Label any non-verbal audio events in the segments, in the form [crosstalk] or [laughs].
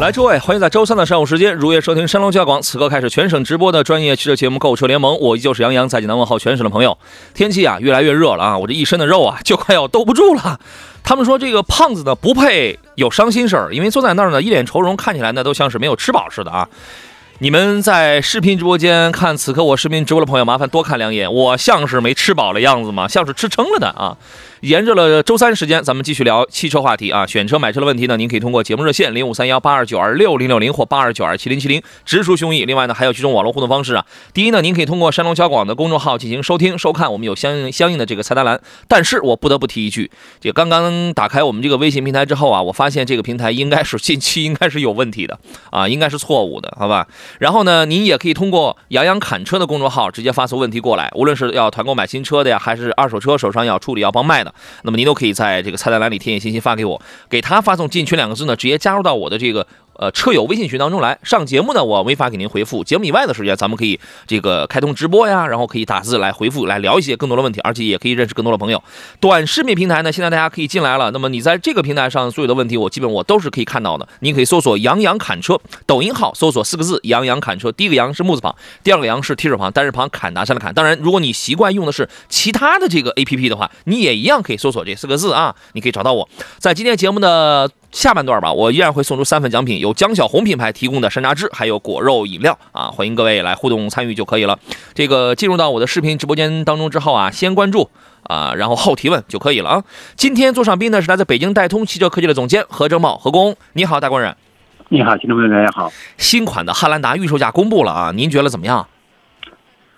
来，诸位，欢迎在周三的上午时间如约收听山东交广此刻开始全省直播的专业汽车节目《购车联盟》，我依旧是杨洋，在济南问候全省的朋友。天气啊，越来越热了啊，我这一身的肉啊，就快要兜不住了。他们说这个胖子呢不配有伤心事儿，因为坐在那儿呢，一脸愁容，看起来呢都像是没有吃饱似的啊。你们在视频直播间看此刻我视频直播的朋友，麻烦多看两眼，我像是没吃饱的样子吗？像是吃撑了的啊！沿着了周三时间，咱们继续聊汽车话题啊。选车买车的问题呢，您可以通过节目热线零五三幺八二九二六零六零或八二九二七零七零直抒胸臆。另外呢，还有几种网络互动方式啊。第一呢，您可以通过山东交广的公众号进行收听收看，我们有相应相应的这个菜单栏。但是我不得不提一句，这刚刚打开我们这个微信平台之后啊，我发现这个平台应该是近期应该是有问题的啊，应该是错误的，好吧？然后呢，您也可以通过杨洋侃车的公众号直接发送问题过来，无论是要团购买新车的呀，还是二手车手上要处理要帮卖的，那么您都可以在这个菜单栏里填写信息发给我，给他发送进群两个字呢，直接加入到我的这个。呃，车友微信群当中来上节目呢，我没法给您回复。节目以外的时间，咱们可以这个开通直播呀，然后可以打字来回复，来聊一些更多的问题，而且也可以认识更多的朋友。短视频平台呢，现在大家可以进来了。那么你在这个平台上所有的问题，我基本我都是可以看到的。您可以搜索“杨洋侃车”，抖音号搜索四个字“杨洋侃车”。第一个“杨”是木字旁，第二个“杨”是提手旁，单人旁，侃大山的侃。当然，如果你习惯用的是其他的这个 A P P 的话，你也一样可以搜索这四个字啊，你可以找到我。在今天节目的下半段吧，我依然会送出三份奖品，有江小红品牌提供的山楂汁，还有果肉饮料啊，欢迎各位来互动参与就可以了。这个进入到我的视频直播间当中之后啊，先关注啊，然后后提问就可以了啊。今天坐上宾呢是来自北京戴通汽车科技的总监何正茂，何工，你好，大官人。你好，听众朋友，大家好。新款的汉兰达预售价公布了啊，您觉得怎么样？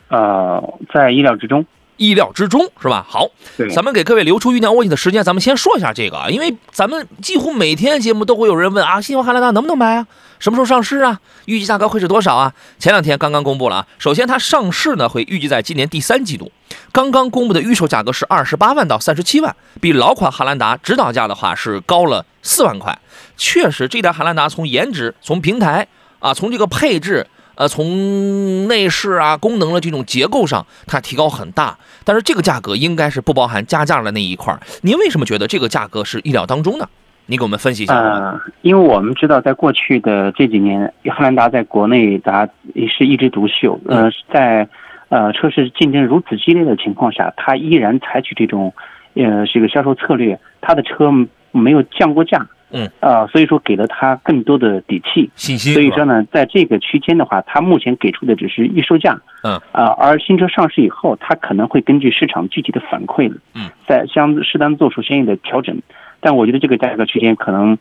呃，在意料之中。意料之中是吧？好，咱们给各位留出酝酿问题的时间，咱们先说一下这个啊，因为咱们几乎每天节目都会有人问啊，新款汉兰达能不能买啊？什么时候上市啊？预计价格会是多少啊？前两天刚刚公布了啊，首先它上市呢会预计在今年第三季度，刚刚公布的预售价格是二十八万到三十七万，比老款汉兰达指导价的话是高了四万块。确实，这台汉兰达从颜值、从平台啊、从这个配置。呃，从内饰啊、功能的这种结构上，它提高很大，但是这个价格应该是不包含加价的那一块儿。您为什么觉得这个价格是意料当中呢？您给我们分析一下好吗。呃，因为我们知道，在过去的这几年，汉兰达在国内达是一枝独秀。呃，在呃车市竞争如此激烈的情况下，它依然采取这种呃这个销售策略，它的车没有降过价。嗯。啊、所以说给了他更多的底气。信心所以说呢，在这个区间的话，他目前给出的只是预售价。嗯。啊、而新车上市以后，它可能会根据市场具体的反馈，嗯，在相适当做出相应的调整。但我觉得这个价格区间可能，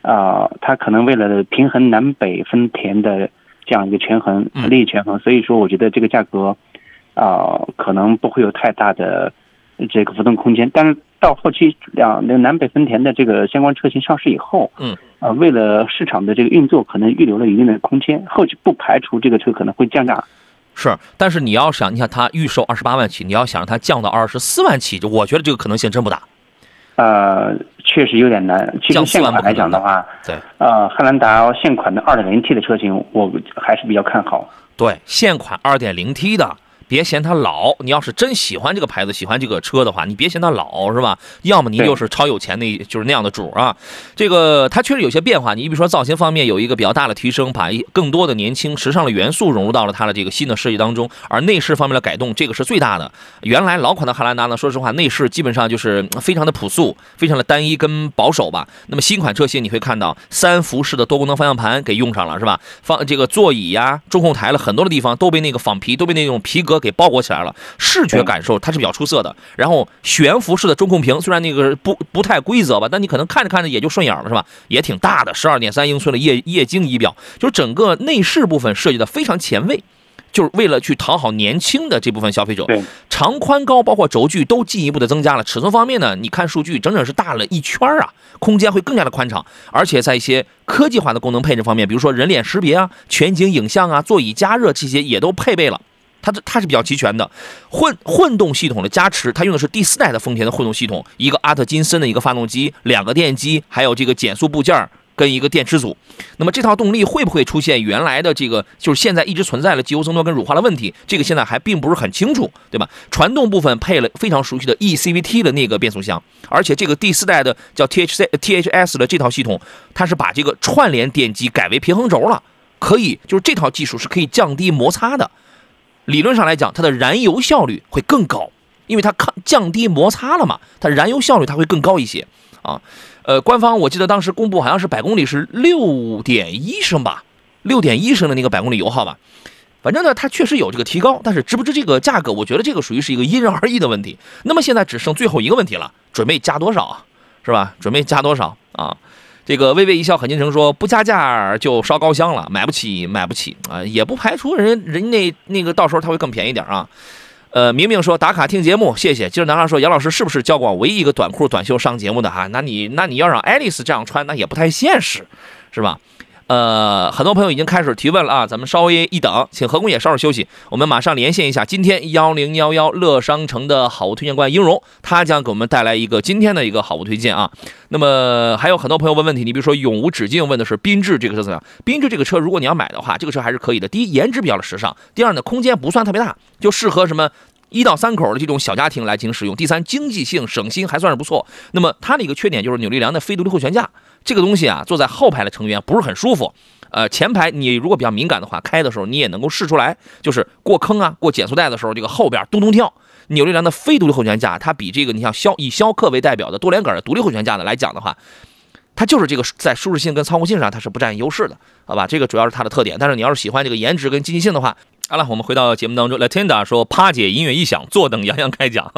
啊、它可能为了平衡南北丰田的这样一个权衡嗯利益权衡，所以说我觉得这个价格，啊、可能不会有太大的这个浮动空间。但是到后期两那个南北丰田的这个相关车型上市以后，嗯，呃，为了市场的这个运作，可能预留了一定的空间，后期不排除这个车可能会降价。是，但是你要想，你想它预售二十八万起，你要想让它降到二十四万起，就我觉得这个可能性真不大。呃，确实有点难。其降4万实现款来讲的话，对呃，汉兰达现款的二点零 T 的车型，我还是比较看好。对，现款二点零 T 的。别嫌它老，你要是真喜欢这个牌子，喜欢这个车的话，你别嫌它老，是吧？要么你就是超有钱那，就是那样的主啊。这个它确实有些变化，你比如说造型方面有一个比较大的提升，把一更多的年轻时尚的元素融入到了它的这个新的设计当中。而内饰方面的改动，这个是最大的。原来老款的汉兰达呢，说实话，内饰基本上就是嗯非常的朴素，非常的单一跟保守吧。那么新款车型你会看到三辐式的多功能方向盘给用上了，是吧？放这个座椅呀、中控台了很多的地方都被那个仿皮，都被那种皮革给包裹起来了，视觉感受它是比较出色的。然后悬浮式的中控屏，虽然那个不不太规则吧，但你可能看着看着也就顺眼了，是吧？也挺大的，[laughs] 十二点三英寸的液液晶仪表，就是整个内饰部分设计的非常前卫。就是为了去讨好年轻的这部分消费者。对，长宽高包括轴距都进一步的增加了。尺寸方面呢，你看数据整整是大了一圈儿啊，空间会更加的宽敞。而且在一些科技化的功能配置方面，比如说人脸识别啊、全景影像啊、座椅加热这些也都配备了。它这它是比较齐全的，混混动系统的加持，它用的是第四代的丰田的混动系统，一个阿特金森的一个发动机，两个电机，还有这个减速部件跟一个电池组。那么这套动力会不会出现原来的这个就是现在一直存在的机油增多跟乳化的问题？这个现在还并不是很清楚，对吧？传动部分配了非常熟悉的 eCVT 的那个变速箱，而且这个第四代的叫 THC THS 的这套系统，它是把这个串联电机改为平衡轴了，可以就是这套技术是可以降低摩擦的。理论上来讲，它的燃油效率会更高，因为它抗降低摩擦了嘛，它燃油效率它会更高一些啊。呃，官方我记得当时公布好像是百公里是六点一升吧，六点一升的那个百公里油耗吧。反正呢，它确实有这个提高，但是值不值这个价格，我觉得这个属于是一个因人而异的问题。那么现在只剩最后一个问题了，准备加多少啊？是吧？准备加多少啊？这个微微一笑很倾城说不加价就烧高香了，买不起，买不起啊！也不排除人人那那个到时候他会更便宜点啊。呃，明明说打卡听节目，谢谢。今儿男孩说杨老师是不是交广唯一一个短裤短袖上节目的哈？那你那你要让爱丽丝这样穿，那也不太现实，是吧？呃，很多朋友已经开始提问了啊，咱们稍微一等，请何工也稍事休息，我们马上连线一下今天幺零幺幺乐商城的好物推荐官英荣，他将给我们带来一个今天的一个好物推荐啊。那么还有很多朋友问问题，你比如说永无止境问的是缤智这个车怎么样？缤智这个车如果你要买的话，这个车还是可以的。第一，颜值比较的时尚；第二呢，空间不算特别大，就适合什么一到三口的这种小家庭来进行使用。第三，经济性省心还算是不错。那么它的一个缺点就是扭力梁的非独立后悬架，这个东西啊，坐在后排的成员不是很舒服。呃，前排你如果比较敏感的话，开的时候你也能够试出来，就是过坑啊、过减速带的时候，这个后边咚咚跳。扭力梁的非独立后悬架，它比这个你像逍以逍客为代表的多连杆的独立后悬架的来讲的话，它就是这个在舒适性跟操控性上它是不占优势的，好吧？这个主要是它的特点。但是你要是喜欢这个颜值跟经济性的话，好了，我们回到节目当中。Latinda 说：“趴姐音乐一响，坐等杨洋开讲。”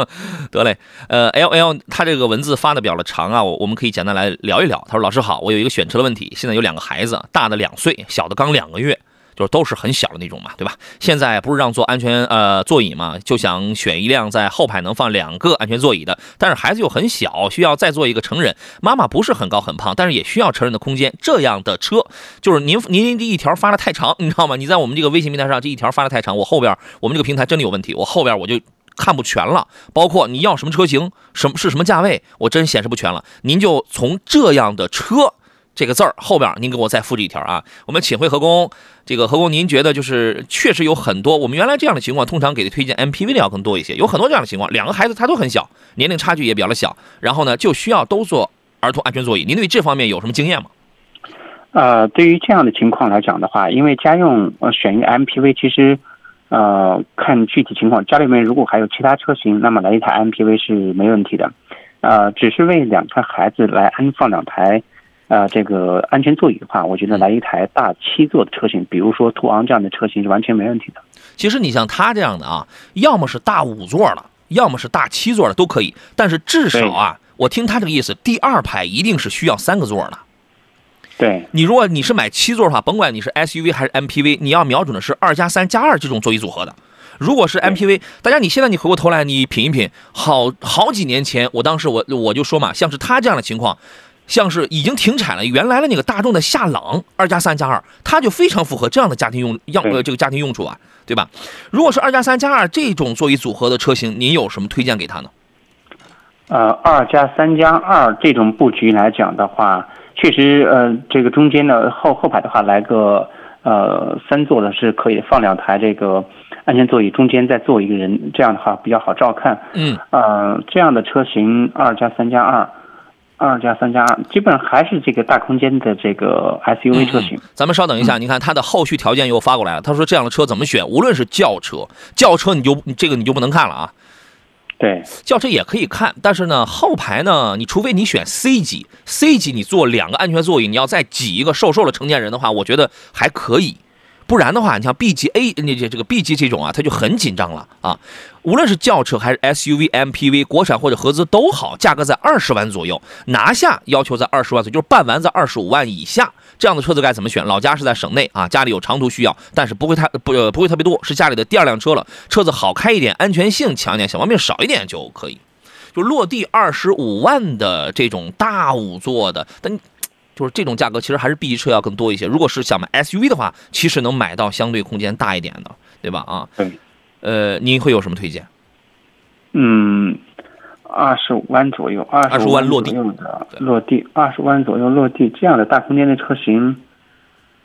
得嘞，呃，L L 他这个文字发的比较的长啊，我我们可以简单来聊一聊。他说：“老师好，我有一个选车的问题，现在有两个孩子，大的两岁，小的刚两个月。”就是都是很小的那种嘛，对吧？现在不是让坐安全呃座椅嘛，就想选一辆在后排能放两个安全座椅的，但是孩子又很小，需要再坐一个成人。妈妈不是很高很胖，但是也需要成人的空间。这样的车，就是您您这一条发的太长，你知道吗？你在我们这个微信平台上这一条发的太长，我后边我们这个平台真的有问题，我后边我就看不全了。包括你要什么车型，什么是什么价位，我真显示不全了。您就从这样的车。这个字儿后边，您给我再复制一条啊！我们请回何工，这个何工，您觉得就是确实有很多我们原来这样的情况，通常给的推荐 MPV 的要更多一些，有很多这样的情况，两个孩子他都很小，年龄差距也比较的小，然后呢就需要都坐儿童安全座椅。您对这方面有什么经验吗？呃，对于这样的情况来讲的话，因为家用呃选一个 MPV，其实呃看具体情况，家里面如果还有其他车型，那么来一台 MPV 是没问题的。呃，只是为两个孩子来安放两台。呃，这个安全座椅的话，我觉得来一台大七座的车型，比如说途昂这样的车型是完全没问题的。其实你像他这样的啊，要么是大五座的，要么是大七座的都可以。但是至少啊，我听他这个意思，第二排一定是需要三个座的。对你，如果你是买七座的话，甭管你是 SUV 还是 MPV，你要瞄准的是二加三加二这种座椅组合的。如果是 MPV，大家你现在你回过头来你品一品，好好几年前，我当时我我就说嘛，像是他这样的情况。像是已经停产了，原来的那个大众的夏朗二加三加二，它就非常符合这样的家庭用样呃这个家庭用处啊，对吧？如果是二加三加二这种座椅组合的车型，您有什么推荐给他呢？呃，二加三加二这种布局来讲的话，确实呃这个中间的后后排的话来个呃三座的是可以放两台这个安全座椅，中间再坐一个人，这样的话比较好照看。嗯，呃这样的车型二加三加二。二加三加二，基本上还是这个大空间的这个 SUV 车型。咱们稍等一下，你看它的后续条件又发过来了。他说这样的车怎么选？无论是轿车，轿车你就这个你就不能看了啊。对，轿车也可以看，但是呢，后排呢，你除非你选 C 级，C 级你坐两个安全座椅，你要再挤一个瘦瘦的成年人的话，我觉得还可以。不然的话，你像 B 级 A 那这这个 B 级这种啊，它就很紧张了啊。无论是轿车还是 SUV、MPV，国产或者合资都好，价格在二十万左右，拿下要求在二十万左右，就是办完在二十五万以下，这样的车子该怎么选？老家是在省内啊，家里有长途需要，但是不会太不不会特别多，是家里的第二辆车了，车子好开一点，安全性强一点，小毛病少一点就可以。就落地二十五万的这种大五座的，但就是这种价格其实还是 B 级车要更多一些。如果是想买 SUV 的话，其实能买到相对空间大一点的，对吧？啊，对，呃，您会有什么推荐？嗯，二十五万左右，二十五万落地左右的落地，二十万左右落地这样的大空间的车型，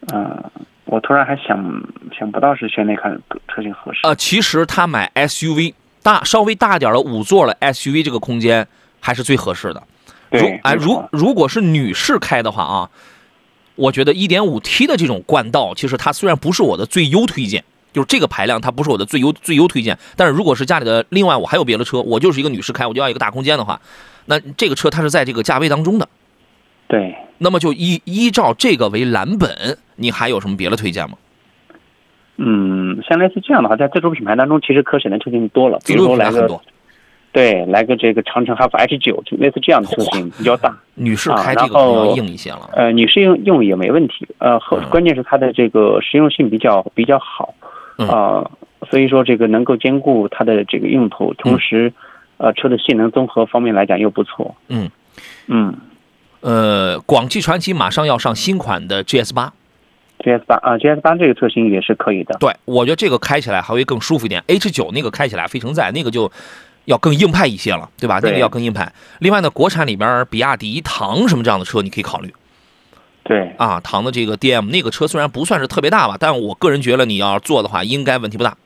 呃，我突然还想想不到是选哪款车型合适。呃，其实他买 SUV 大稍微大点儿的五座的 SUV 这个空间还是最合适的。如对，哎，如如果是女士开的话啊，我觉得 1.5T 的这种冠道，其实它虽然不是我的最优推荐，就是这个排量它不是我的最优最优推荐，但是如果是家里的另外我还有别的车，我就是一个女士开，我就要一个大空间的话，那这个车它是在这个价位当中的，对，那么就依依照这个为蓝本，你还有什么别的推荐吗？嗯，像类似这样的话，在自主品牌当中，其实可选的车型多了，比如说来个对，来个这个长城哈弗 H 九，就类似这样的车型比较大。女士啊开这个要硬一些了。呃，女士用用也没问题，呃，关键是它的这个实用性比较比较好，嗯啊、所以说这个能够兼顾它的这个用途，同时，呃，车的性能综合方面来讲又不错。嗯嗯呃，广汽传祺马上要上新款的 GS 八，，GS 八啊，GS 八这个车型也是可以的。对我觉得这个开起来还会更舒服一点。H 九那个开起来非承载，那个就要更硬派一些了，对吧？那个要更硬派。另外呢，国产里边比亚迪唐什么这样的车你可以考虑对，啊，唐的这个 DM 那个车虽然不算是特别大吧，但我个人觉得你要做的话，应该问题不大。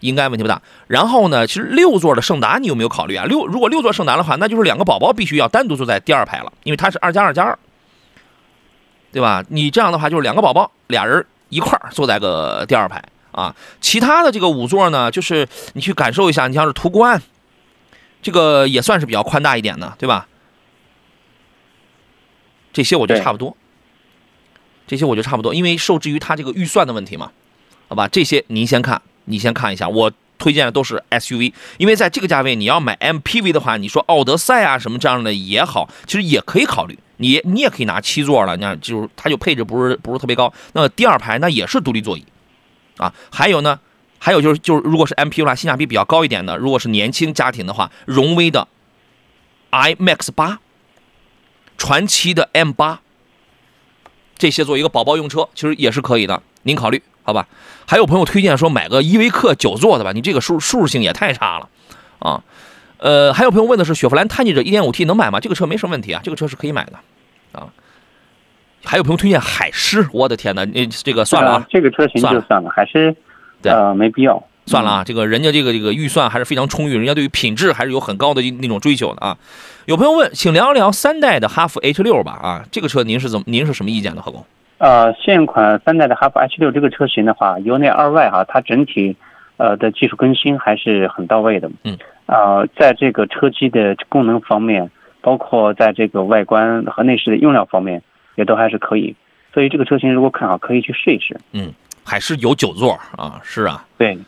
应该问题不大。然后呢，其实六座的胜达你有没有考虑啊？六如果六座胜达的话，那就是两个宝宝必须要单独坐在第二排了，因为它是二加二加二，对吧？你这样的话就是两个宝宝俩人一块儿坐在个第二排啊。其他的这个五座呢，就是你去感受一下，你像是途观，这个也算是比较宽大一点的，对吧？这些我觉得差不多，这些我觉得差不多，因为受制于它这个预算的问题嘛，好吧？这些您先看，你先看一下，我推荐的都是 SUV，因为在这个价位你要买 MPV 的话，你说奥德赛啊什么这样的也好，其实也可以考虑，你你也可以拿七座了，你看就是它就配置不是不是特别高，那第二排那也是独立座椅，啊，还有呢，还有就是就是如果是 MPV 的话，性价比比较高一点的，如果是年轻家庭的话，荣威的 iMax 八，传祺的 M 八，这些做一个宝宝用车，其实也是可以的，您考虑好吧？还有朋友推荐说买个依维柯九座的吧，你这个舒舒适性也太差了啊。呃，还有朋友问的是雪佛兰探界者 1.5T 能买吗？这个车没什么问题啊，这个车是可以买的啊。还有朋友推荐海狮，我的天哪，你这个算了啊呃，这个车型就算了，还是对呃没必要。算了啊，这个人家这个这个预算还是非常充裕，人家对于品质还是有很高的那种追求的啊。有朋友问，请聊一聊三代的哈弗 H 六吧啊，这个车您是怎么您是什么意见呢？何工？呃，现款三代的哈弗 H 六这个车型的话，由内而外哈，它整体呃的技术更新还是很到位的。嗯。呃，在这个车机的功能方面，包括在这个外观和内饰的用料方面，也都还是可以。所以这个车型如果看好，可以去试一试。海狮有九座啊，是啊，对，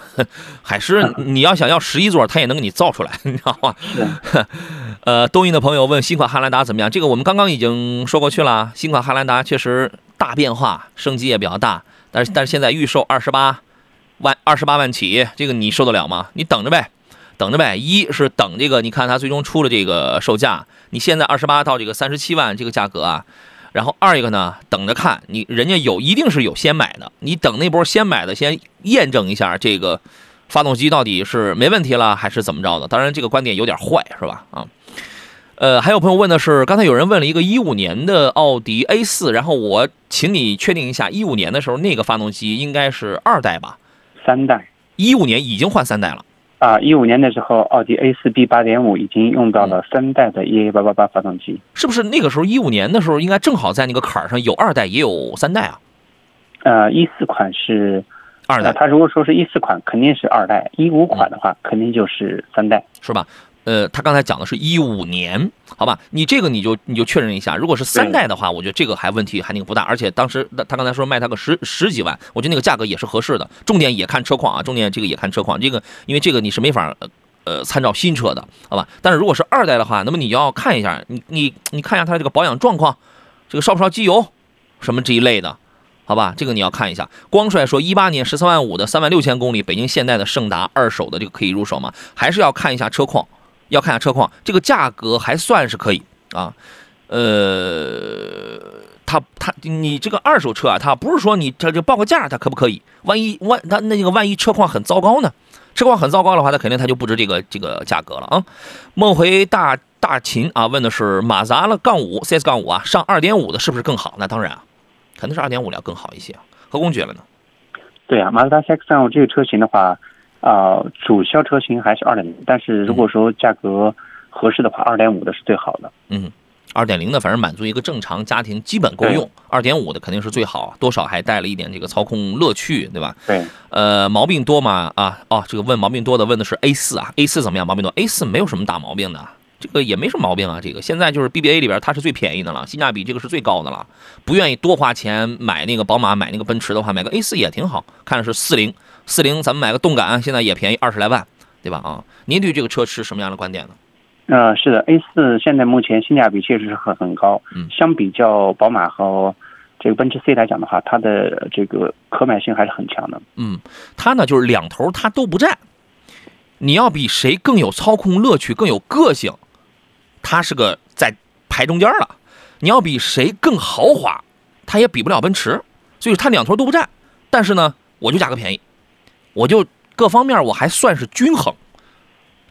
[laughs] 海狮你要想要十一座，它也能给你造出来，你知道吗？是。[laughs] 呃，东印的朋友问新款汉兰达怎么样？这个我们刚刚已经说过去了。新款汉兰达确实大变化，升级也比较大，但是但是现在预售二十八万二十八万起，这个你受得了吗？你等着呗，等着呗。一是等这个，你看它最终出了这个售价，你现在二十八到这个三十七万这个价格啊。然后二一个呢，等着看你人家有一定是有先买的，你等那波先买的先验证一下这个发动机到底是没问题了还是怎么着的。当然这个观点有点坏是吧？啊，呃，还有朋友问的是，刚才有人问了一个一五年的奥迪 A 四，然后我请你确定一下，一五年的时候那个发动机应该是二代吧？三代一五年已经换三代了。啊，一五年的时候，奥迪 A 四 B 八点五已经用到了三代的 EA 八八八发动机。是不是那个时候一五年的时候，应该正好在那个坎儿上有二代也有三代啊？呃，一四款是二代那它如果说是一四款，肯定是二代；一五款的话，肯定就是三代。是吧？呃，他刚才讲的是一五年，好吧？你这个你就你就确认一下，如果是三代的话，我觉得这个还问题还那个不大，而且当时他刚才说卖他个十十几万，我觉得那个价格也是合适的。重点也看车况啊，重点这个也看车况，这个因为这个你是没法呃参照新车的，好吧？但是如果是二代的话，那么你要看一下，你你你看一下它这个保养状况，这个烧不烧机油，什么这一类的，好吧？这个你要看一下。光帅说，一八年十三万五的三万六千公里北京现代的胜达二手的这个可以入手吗？还是要看一下车况，要看下车况，这个价格还算是可以啊。呃，它它你这个二手车啊，它不是说你这就报个价，它可不可以？万一万它那个万一车况很糟糕呢？车况很糟糕的话，它肯定它就不值这个这个价格了啊。梦回大大秦啊，问的是马自达了杠五 CS 杠五啊，上二点五的是不是更好？那当然啊，肯定是二点五的要更好一些。何工觉得呢？对啊，马自达 CX-35 这个车型的话，啊、主销车型还是二点零，但是如果说价格合适的话，二点五的是最好的。嗯，二点零的反正满足一个正常家庭基本够用，二点五的肯定是最好，多少还带了一点这个操控乐趣，对吧？对，呃，毛病多吗？啊，哦，这个问毛病多的问的是 A 四啊，A 四怎么样？毛病多？A 四没有什么大毛病的，这个也没什么毛病啊。这个现在就是 BBA 里边它是最便宜的了，性价比这个是最高的了。不愿意多花钱买那个宝马，买那个奔驰的话，买个 A 四也挺好。看的是四零四零，咱们买个动感，现在也便宜二十来万，对吧？啊，您对这个车持什么样的观点呢？呃，是的，A 四现在目前性价比确实是很很高，嗯相比较宝马和这个奔驰 C 来讲的话，它的这个可买性还是很强的。嗯，它呢就是两头它都不占，你要比谁更有操控乐趣、更有个性，它是个在排中间了。你要比谁更豪华，它也比不了奔驰，所以它两头都不占。但是呢，我就价格便宜，我就各方面我还算是均衡，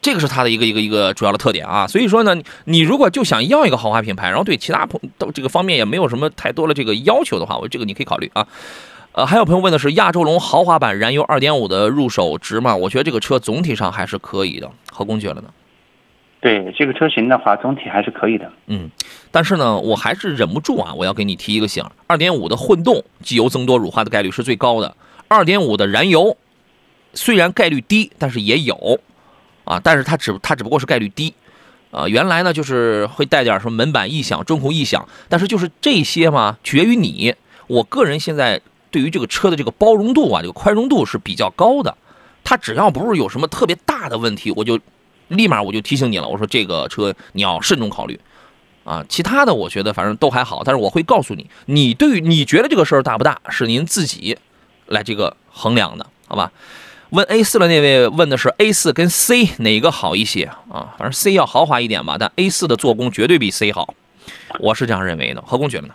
这个是它的一个一个一个主要的特点啊。所以说呢，你你如果就想要一个豪华品牌，然后对其他朋都这个方面也没有什么太多的这个要求的话，我这个你可以考虑啊。呃，还有朋友问的是亚洲龙豪华版燃油2.5的入手值吗？我觉得这个车总体上还是可以的。何工觉得呢？对这个车型的话，总体还是可以的。嗯，但是呢，我还是忍不住啊，我要给你提一个醒：2.5的混动机油增多乳化的概率是最高的，2.5的燃油虽然概率低，但是也有啊，但是它只它只不过是概率低。啊，原来呢就是会带点什么门板异响、中控异响，但是就是这些嘛，取决于你。我个人现在对于这个车的这个包容度啊，这个宽容度是比较高的。它只要不是有什么特别大的问题，我就立马我就提醒你了，我说这个车你要慎重考虑。啊，其他的我觉得反正都还好，但是我会告诉你，你对于你觉得这个事儿大不大，是您自己来这个衡量的，好吧？问 A 四的那位问的是 A 四跟 C 哪个好一些啊？反正 C 要豪华一点吧，但 A 四的做工绝对比 C 好，我是这样认为的。何工觉得呢？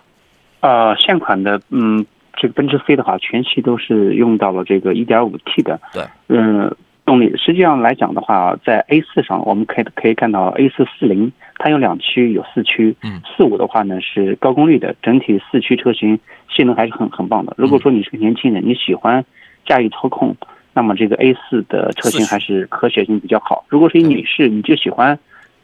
呃，现款的，嗯，这个奔驰 C 的话，全系都是用到了这个 1.5T 的，对，嗯，动力。实际上来讲的话，在 A 四上，我们可以可以看到 A 四四零它有两驱，有四驱，嗯，四五的话呢是高功率的，整体四驱车型性能还是很很棒的。如果说你是个年轻人，你喜欢驾驭操控，那么这个 A 四的车型还是可选性比较好。如果是一女士，你就喜欢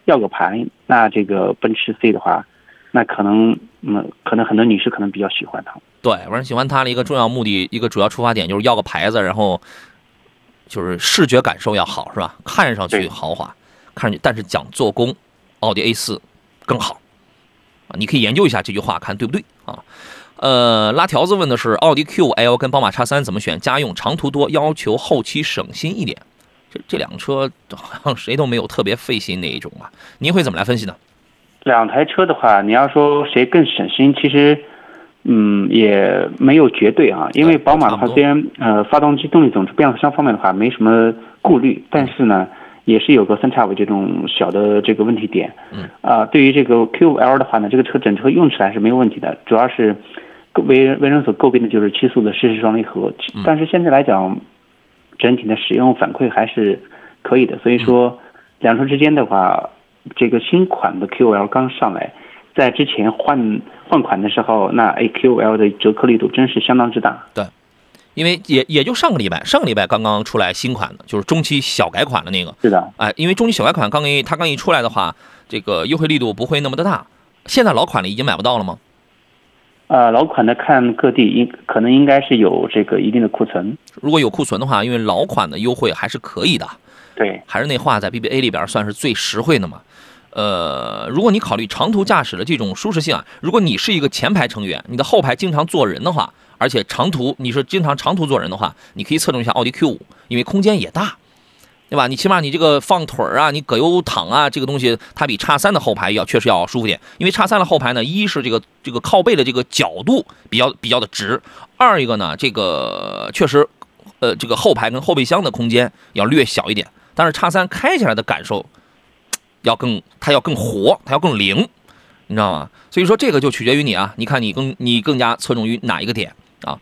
要个牌，那这个奔驰 C 的话，那可能嗯，可能很多女士可能比较喜欢它。对，反正喜欢它的一个重要目的，一个主要出发点就是要个牌子，然后就是视觉感受要好，是吧？看上去豪华，看上去，但是讲做工，奥迪 A 四更好啊！你可以研究一下这句话，看对不对啊？呃，拉条子问的是奥迪 Q5L 跟宝马 x 三怎么选？家用长途多，要求后期省心一点。这这两个车好像谁都没有特别费心那一种啊。您会怎么来分析呢？两台车的话，你要说谁更省心，其实，嗯，也没有绝对啊。因为宝马的话，虽然呃发动机动力总成变速箱方面的话没什么顾虑，但是呢，也是有个三叉尾这种小的这个问题点。嗯。啊、对于这个 Q5L 的话呢，这个车整车用起来是没有问题的，主要是为人为人所诟病的就是七速的湿式双离合，但是现在来讲，整体的使用反馈还是可以的。所以说，两车之间的话。这个新款的 QL 刚上来，在之前换换款的时候，那 AQL 的折扣力度真是相当之大。对因为也也就上个礼拜，上个礼拜刚刚出来新款的，就是中期小改款的那个。是的，哎，因为中期小改款刚一它刚一出来的话，这个优惠力度不会那么的大。现在老款的已经买不到了吗？呃，老款的看各地应可能应该是有这个一定的库存。如果有库存的话，因为老款的优惠还是可以的。对，还是那话，在 BBA 里边算是最实惠的嘛。呃，如果你考虑长途驾驶的这种舒适性啊，如果你是一个前排成员，你的后排经常坐人的话，而且长途你是经常长途坐人的话，你可以侧重一下奥迪 Q 五因为空间也大。对吧？你起码你这个放腿儿啊，你葛优躺啊，这个东西它比叉三的后排要确实要舒服点，因为叉三的后排呢，一是这个这个靠背的这个角度比较比较的直，二一个呢，这个确实，呃，这个后排跟后备箱的空间要略小一点，但是叉三开起来的感受要更它要更活，它要更灵，你知道吗？所以说这个就取决于你啊，你看你更你更加侧重于哪一个点啊？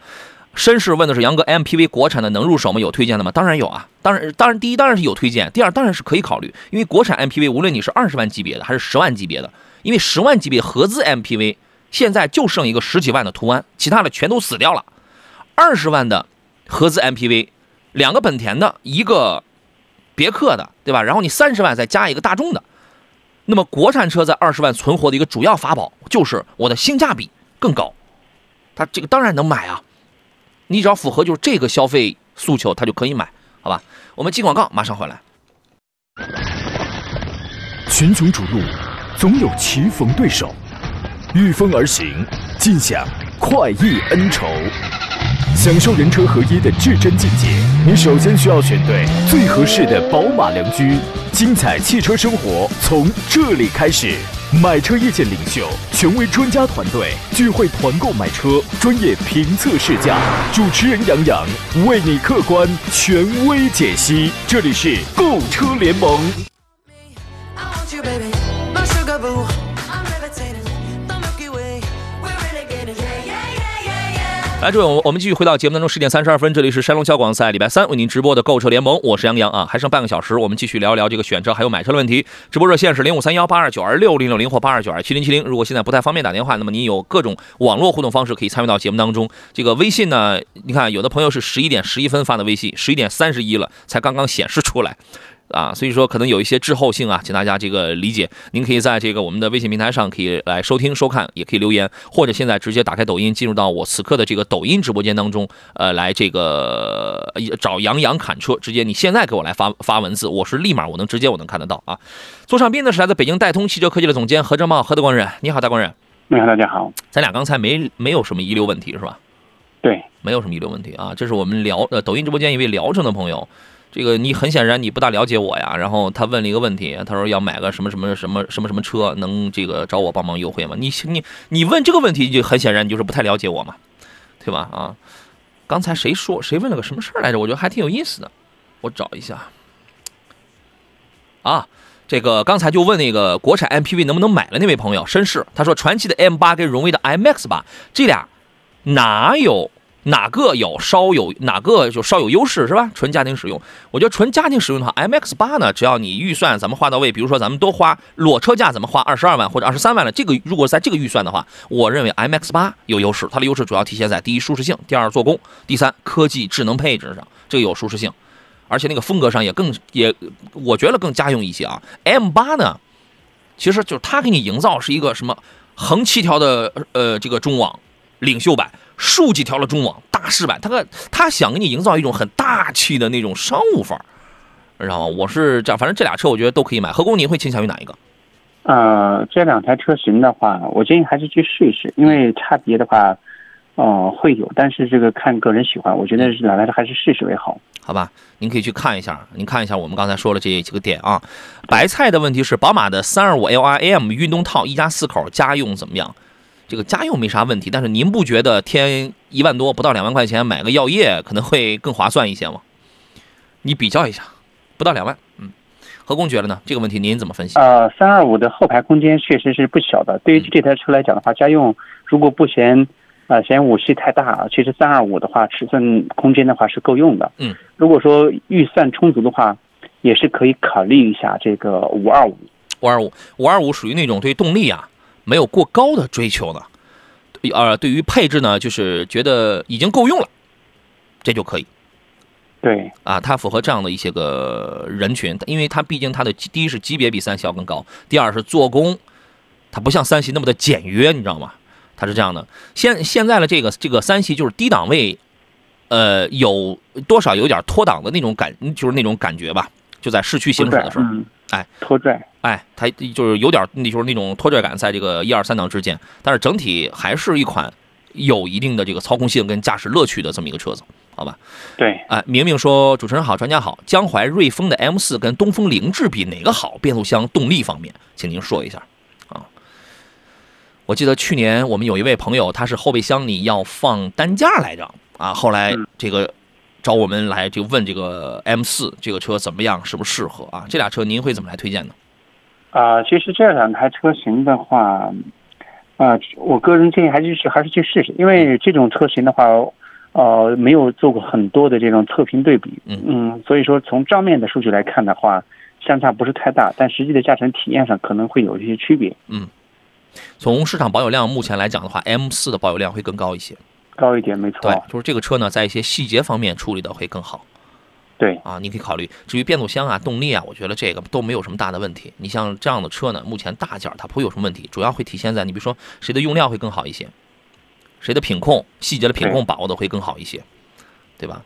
绅士问的是杨哥，MPV 国产的能入手吗？有推荐的吗？当然有啊，当然当然，第一当然是有推荐，第二当然是可以考虑，因为国产 MPV 无论你是二十万级别的还是十万级别的，因为十万级别合资 MPV 现在就剩一个十几万的途安，其他的全都死掉了。二十万的合资 MPV，两个本田的，一个别克的，对吧？然后你三十万再加一个大众的，那么国产车在二十万存活的一个主要法宝就是我的性价比更高，它这个当然能买啊。你只要符合就是这个消费诉求，他就可以买，好吧？我们进广告，马上回来。群雄逐鹿，总有棋逢对手，御风而行，尽享快意恩仇。享受人车合一的至臻境界，你首先需要选对最合适的宝马良驹。精彩汽车生活从这里开始。买车意见领袖，权威专家团队聚会团购买车，专业评测试驾，主持人杨洋为你客观权威解析。这里是购车联盟。来，诸位，我们我们继续回到节目当中，十点三十二分，这里是山东交广在礼拜三为您直播的购车联盟，我是杨洋啊，还剩半个小时，我们继续聊一聊这个选车还有买车的问题。直播热线是零五三幺八二九二六零六零或八二九二七零七零。如果现在不太方便打电话，那么您有各种网络互动方式可以参与到节目当中。这个微信呢，你看有的朋友是十一点十一分发的微信，十一点三十一了才刚刚显示出来。啊，所以说可能有一些滞后性啊，请大家这个理解。您可以在这个我们的微信平台上可以来收听收看，也可以留言，或者现在直接打开抖音，进入到我此刻的这个抖音直播间当中，呃，来这个呃找杨洋砍车，直接你现在给我来发发文字，我是立马我能直接我能看得到啊。座上宾呢是来自北京戴通汽车科技的总监何正茂，何大官人，你好，大官人，你好，大家好。咱俩刚才没没有什么遗留问题是吧？对，没有什么遗留问题啊，这是我们聊呃抖音直播间一位聊城的朋友，这个你很显然你不大了解我呀，然后他问了一个问题，他说要买个什么什么什么什么什么车，能这个找我帮忙优惠吗？你你你问这个问题就很显然你就是不太了解我嘛，对吧？啊，刚才谁说谁问了个什么事儿来着？我觉得还挺有意思的，我找一下啊。这个刚才就问那个国产 MPV 能不能买了那位朋友，绅士，他说传祺的 M 八跟荣威的 MX 八这俩哪有哪个有稍有哪个就稍有优势是吧？纯家庭使用，我觉得纯家庭使用的话，MX 八呢，只要你预算咱们花到位，比如说咱们都花裸车价，咱们花二十二万或者二十三万了，这个如果在这个预算的话，我认为 MX 八有优势，它的优势主要体现在第一舒适性，第二做工，第三科技智能配置上，这个有舒适性，而且那个风格上也更也我觉得更家用一些啊。M 八呢，其实就是它给你营造是一个什么横七条的呃这个中网领袖版。竖几条了中网大师版，他个他想给你营造一种很大气的那种商务范儿，知道吗？我是这样，反正这俩车我觉得都可以买。何工，您会倾向于哪一个？呃，这两台车型的话，我建议还是去试一试，因为差别的话，呃，会有，但是这个看个人喜欢，我觉得是两台车还是试试为好。好吧，您可以去看一下，您看一下我们刚才说了这几个点啊。白菜的问题是，宝马的三二五 LRAM 运动套一家四口家用怎么样？这个家用没啥问题，但是您不觉得添一万多不到两万块钱买个药业可能会更划算一些吗？你比较一下，不到两万，嗯，何工觉得呢？这个问题您怎么分析？呃，三二五的后排空间确实是不小的，对于这台车来讲的话，家用如果不嫌呃嫌五系太大，其实三二五的话尺寸空间的话是够用的。嗯，如果说预算充足的话，也是可以考虑一下这个五二五。五二五，五二五属于那种对动力啊没有过高的追求的，呃，对于配置呢，就是觉得已经够用了，这就可以。对，啊，它符合这样的一些个人群，因为它毕竟它的第一是级别比三系要更高，第二是做工，它不像三系那么的简约，你知道吗？它是这样的。现现在的这个这个三系就是低档位，呃，有多少有点脱档的那种感，就是那种感觉吧，就在市区行驶的时候，嗯，哎，拖拽，哎，它就是有点，那就是那种拖拽感，在这个一二三档之间，但是整体还是一款有一定的这个操控性跟驾驶乐趣的这么一个车子，好好吧？对，哎，明明说主持人好，专家好，江淮瑞风的 M 四跟东风凌志比哪个好？变速箱动力方面，请您说一下啊。我记得去年我们有一位朋友，他是后备箱里要放担架来着啊，后来嗯这个找我们来就问这个 M 四这个车怎么样，适不适合啊？这俩车您会怎么来推荐呢？啊、其实这两台车型的话，啊、我个人建议还是去还是去试试，因为这种车型的话，呃，没有做过很多的这种测评对比，嗯所以说从账面的数据来看的话，相差不是太大，但实际的驾乘体验上可能会有一些区别，嗯从市场保有量目前来讲的话，M 四的保有量会更高一些。高一点没错，对，就是这个车呢，在一些细节方面处理的会更好。对啊，你可以考虑。至于变速箱啊、动力啊，我觉得这个都没有什么大的问题。你像这样的车呢，目前大件儿它不会有什么问题，主要会体现在你比如说谁的用料会更好一些，谁的品控细节的品控把握的会更好一些，对吧？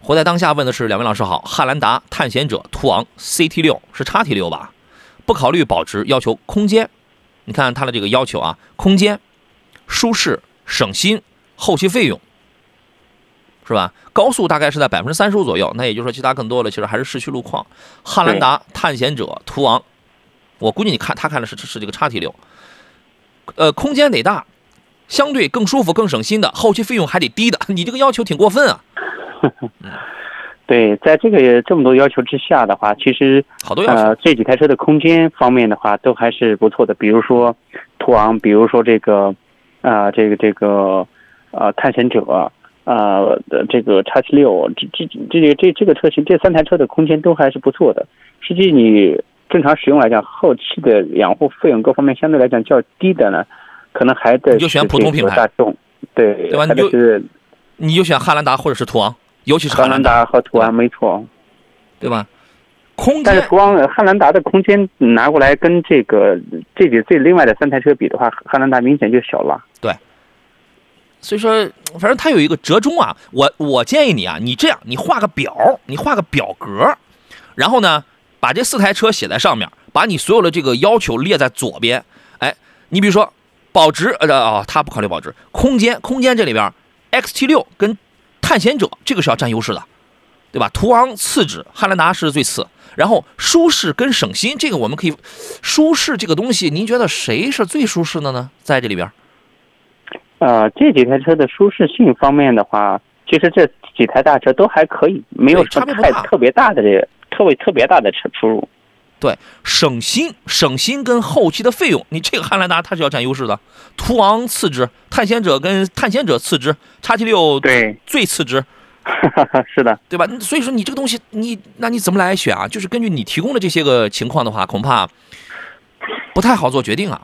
活在当下问的是两位老师好，汉兰达、探险者、途昂、CT 六是 XT 六吧？不考虑保值，要求空间。你看它的这个要求啊，空间、舒适、省心、后期费用，是吧？高速大概是在百分之三十五左右，那也就是说，其他更多的其实还是市区路况。汉兰达、探险者、途昂，我估计你看他看的是是这个叉 T 六，呃，空间得大，相对更舒服、更省心的，后期费用还得低的，你这个要求挺过分啊！[laughs] 对，在这个这么多要求之下的话，其实好多要求，呃，这几台车的空间方面的话，都还是不错的。比如说途昂，比如说这个，啊、这个这个，呃，探险者，呃，的这个叉七六，这这这这这这个车型，这三台车的空间都还是不错的。实际你正常使用来讲，后期的养护费用各方面相对来讲较低的呢，可能还得你就选普通品牌大众，对，还对吧你就是你就选汉兰达或者是途昂，尤其是汉兰达，和途昂，没错。对吧？空间但是途昂、呃汉兰达的空间拿过来跟这个这几这另外的三台车比的话，汉兰达明显就小了。所以说，反正它有一个折中啊。我我建议你啊，你这样，你画个表，你画个表格，然后呢，把这四台车写在上面，把你所有的这个要求列在左边。哎，你比如说保值，呃哦，它不考虑保值，空间，空间这里边，XT 六跟探险者这个是要占优势的，对吧？途昂次之，汉兰达是最次。然后舒适跟省心，这个我们可以，舒适这个东西，您觉得谁是最舒适的呢？在这里边？呃，这几台车的舒适性方面的话，其实这几台大车都还可以，没有什么太特别大的这个特别特别大的车出入。对，省心、省心跟后期的费用，你这个汉兰达它是要占优势的，途昂次之，探险者跟探险者次之，叉 T 六对，最次之，[laughs] 是的，对吧？所以说你这个东西，你那你怎么来选啊？就是根据你提供的这些个情况的话，恐怕不太好做决定啊，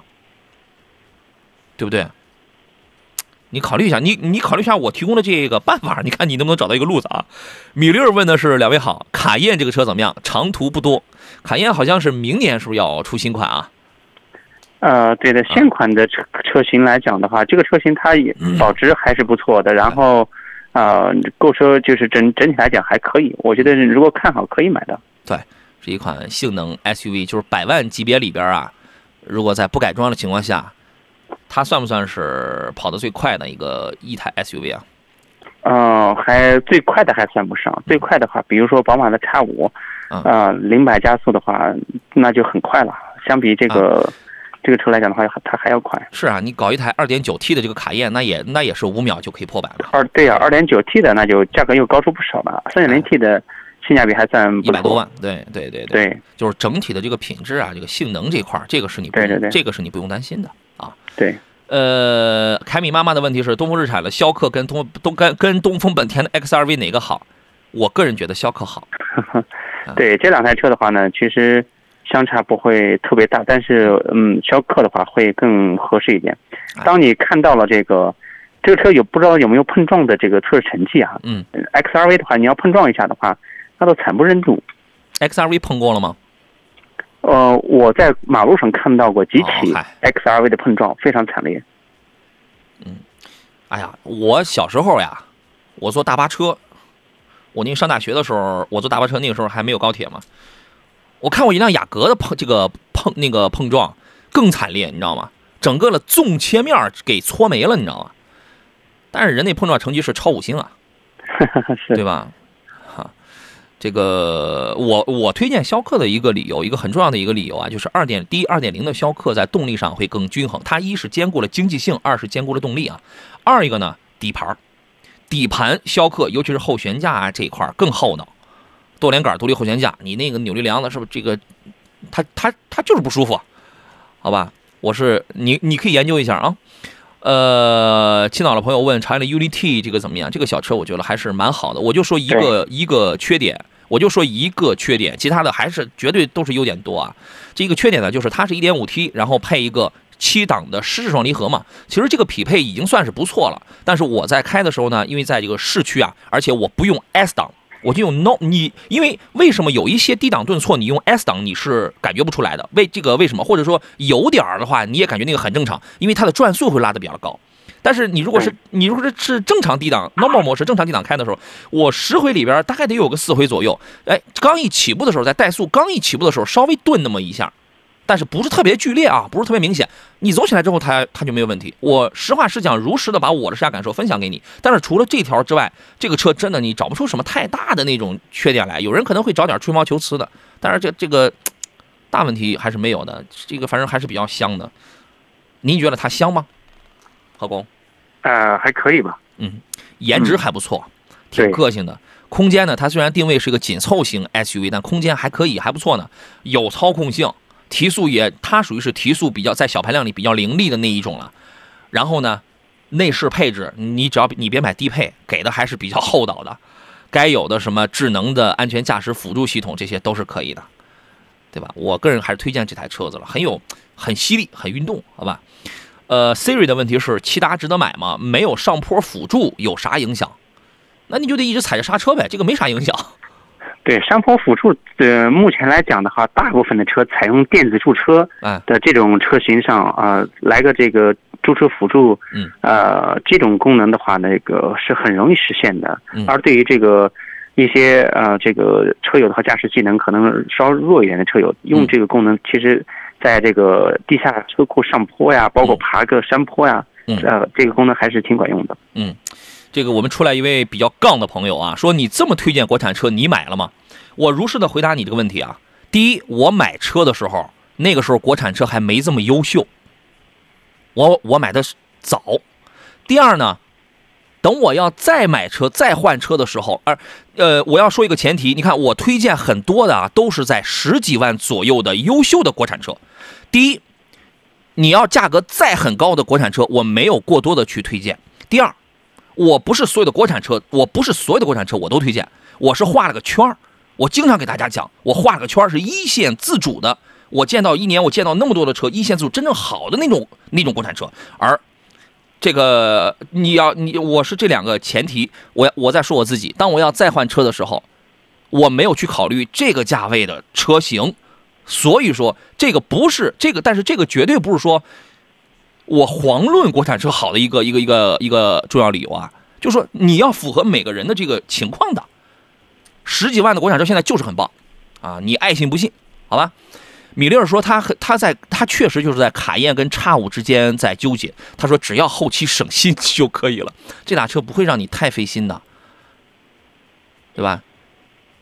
对不对？你考虑一下，你你考虑一下我提供的这个办法，[laughs] 你看你能不能找到一个路子啊？米粒儿问的是两位好，卡宴这个车怎么样？长途不多，卡宴好像是明年是不是要出新款啊？呃，对的，现款的车车型来讲的话，这个车型它也嗯保值还是不错的，然后，呃，购车就是整整体来讲还可以，我觉得如果看好可以买的。对是一款性能 SUV，就是百万级别里边啊，如果在不改装的情况下，它算不算是跑得最快的一个一台 SUV 啊？呃，还最快的还算不上，最快的话，比如说宝马的 X 五，嗯呃，零百加速的话，那就很快了。相比这个、这个车来讲的话，它还要快。是啊，你搞一台 2.9T 的这个卡宴，那也那也是五秒就可以破百了，二对呀、2二点九 T 的那就价格又高出不少了，三点零 T 的性价比还算。一百多万。对对对，对就是整体的这个品质啊，这个性能这块儿，这个是你不对对对这个是你不用担心的啊。对，呃，凯米妈妈的问题是，东风日产的逍客跟东东跟跟东风本田的 XRV 哪个好？我个人觉得逍客好。[laughs] 对这两台车的话呢，其实相差不会特别大，但是嗯，逍客的话会更合适一点哎。当你看到了这个这个车有不知道有没有碰撞的这个测试成绩啊嗯？XRV 的话，你要碰撞一下的话，那都惨不忍睹。，XRV 碰过了吗？呃，我在马路上看到过几起哦 XRV 的碰撞，非常惨烈。嗯哎呀，我小时候呀，我坐大巴车，我那个上大学的时候，我坐大巴车那个时候还没有高铁嘛。我看过一辆雅阁的碰这个碰那个碰撞更惨烈，你知道吗？整个的纵切面给搓没了，你知道吗？但是人那碰撞成绩是超五星啊，[laughs] 是对吧？哈，这个我我推荐逍客的一个理由，一个很重要的一个理由啊，就是二点第一二点零的逍客在动力上会更均衡，它一是兼顾了经济性，二是兼顾了动力啊。二一个呢，底盘儿，底盘逍客尤其是后悬架啊这一块儿更厚道，多连杆独立后悬架，你那个扭力梁的是不是这个，它它它就是不舒服，好吧？我是你你可以研究一下啊。呃，青岛的朋友问长安的 ULT 这个怎么样？这个小车我觉得还是蛮好的。我就说一个一个缺点，我就说一个缺点，其他的还是绝对都是优点多啊。这一个缺点呢，就是它是一点五 T，然后配一个七档的湿式双离合嘛。其实这个匹配已经算是不错了。但是我在开的时候呢，因为在这个市区啊，而且我不用 S 档。我就用 No，你因为为什么有一些低档顿挫，你用 S 档你是感觉不出来的？为这个为什么？或者说有点儿的话，你也感觉那个很正常，因为它的转速会拉的比较高。但是你如果是你如果是是正常低档 Normal 模式，正常低档开的时候，我十回里边大概得有个四回左右，哎，刚一起步的时候在怠速，刚一起步的时候稍微顿那么一下。但是不是特别剧烈啊，不是特别明显。你走起来之后，它它就没有问题。我实话实讲，如实的把我的试驾感受分享给你。但是除了这条之外，这个车真的你找不出什么太大的那种缺点来。有人可能会找点吹毛求疵的，但是这这个大问题还是没有的。这个反正还是比较香的。您觉得它香吗？何工？呃，还可以吧。嗯，颜值还不错，挺个性的。空间呢，它虽然定位是一个紧凑型 SUV，但空间还可以，还不错呢。有操控性。提速也，它属于是提速比较在小排量里比较凌厉的那一种了。然后呢，内饰配置你只要你别买低配，给的还是比较厚道的。该有的什么智能的安全驾驶辅助系统，这些都是可以的，对吧？我个人还是推荐这台车子了，很有很犀利，很运动，好吧？呃，Siri 的问题是，骐达值得买吗？没有上坡辅助有啥影响？那你就得一直踩着刹车呗，这个没啥影响。对上坡辅助，呃，目前来讲的话，大部分的车采用电子驻车的这种车型上啊，来个这个驻车辅助，嗯，呃，这种功能的话，那个是很容易实现的。而对于这个一些呃这个车友的话，驾驶技能可能稍弱一点的车友，用这个功能，其实在这个地下车库上坡呀，包括爬个山坡呀，呃，这个功能还是挺管用的。嗯。这个我们出来一位比较杠的朋友啊，说你这么推荐国产车，你买了吗？我如实的回答你这个问题啊。第一，我买车的时候，那个时候国产车还没这么优秀，我我买的早。第二呢，等我要再买车、再换车的时候，而呃，我要说一个前提，你看我推荐很多的啊，都是在十几万左右的优秀的国产车。第一，你要价格再很高的国产车，我没有过多的去推荐。第二。我不是所有的国产车，我不是所有的国产车我都推荐，我是画了个圈儿。我经常给大家讲，我画了个圈儿是一线自主的。我见到一年，我见到那么多的车，一线自主真正好的那种那种国产车。而这个你要你我是这两个前提，我我在说我自己。当我要再换车的时候，我没有去考虑这个价位的车型，所以说这个不是这个，但是这个绝对不是说。我遑论国产车好的一个一个一个一个重要理由啊，就是说你要符合每个人的这个情况的，十几万的国产车现在就是很棒，啊，你爱信不信，好吧？米勒说他他在他确实就是在卡宴跟叉五之间在纠结，他说只要后期省心就可以了，这俩车不会让你太费心的，对吧？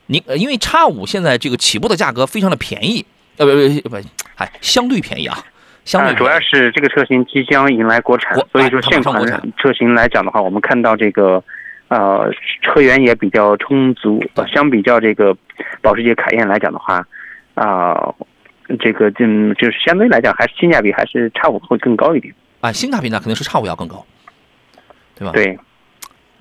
你因为叉五现在这个起步的价格非常的便宜，呃不不不，哎相对便宜啊。相对主要是这个车型即将迎来国产，所以说现款车型来讲的话，我们看到这个，呃，车源也比较充足。相比较这个保时捷卡宴来讲的话，啊，这个嗯，就是相对来讲还是性价比还是叉五会更高一点。啊，性价比那肯定是叉五要更高，对吧？对。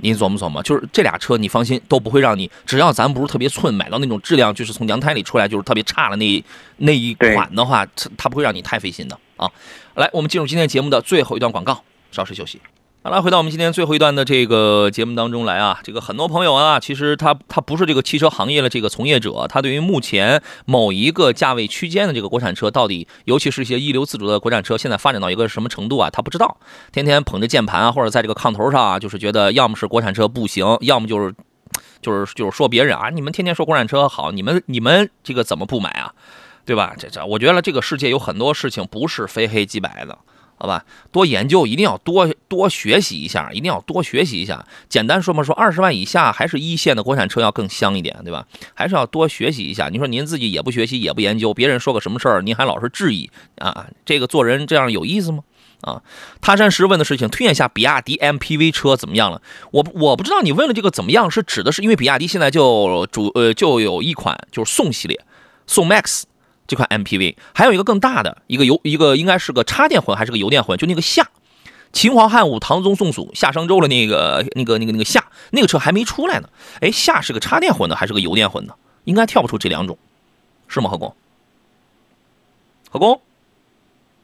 您琢磨琢磨，就是这俩车，你放心都不会让你，只要咱不是特别寸，买到那种质量就是从娘胎里出来就是特别差的那那一款的话，它它不会让你太费心的啊。来，我们进入今天节目的最后一段广告，稍事休息。好了，回到我们今天最后一段的这个节目当中来啊，这个很多朋友啊，其实他他不是这个汽车行业的这个从业者，他对于目前某一个价位区间的这个国产车到底，尤其是一些一流自主的国产车，现在发展到一个什么程度啊，他不知道，天天捧着键盘啊，或者在这个炕头上啊，就是觉得要么是国产车不行，要么就是就是就是说别人啊，你们天天说国产车好，你们你们这个怎么不买啊，对吧？这这，我觉得这个世界有很多事情不是非黑即白的。好吧？多研究，一定要多多学习一下，一定要多学习一下。简单说嘛，说二十万以下还是一线的国产车要更香一点，对吧？还是要多学习一下。你说您自己也不学习，也不研究，别人说个什么事儿，您还老是质疑啊？这个做人这样有意思吗？啊，他山石问的事情，推荐一下比亚迪 MPV 车怎么样了？我我不知道你问了这个怎么样，是指的是因为比亚迪现在就主呃就有一款就是宋系列，宋 MAX 这款 MPV，还有一个更大的一个油一个应该是个插电混还是个油电混，就那个夏，秦皇汉武唐宗宋祖夏商周的那个那个那个那个夏那个车还没出来呢。哎，夏是个插电混的还是个油电混的？应该跳不出这两种，是吗？何工？何工？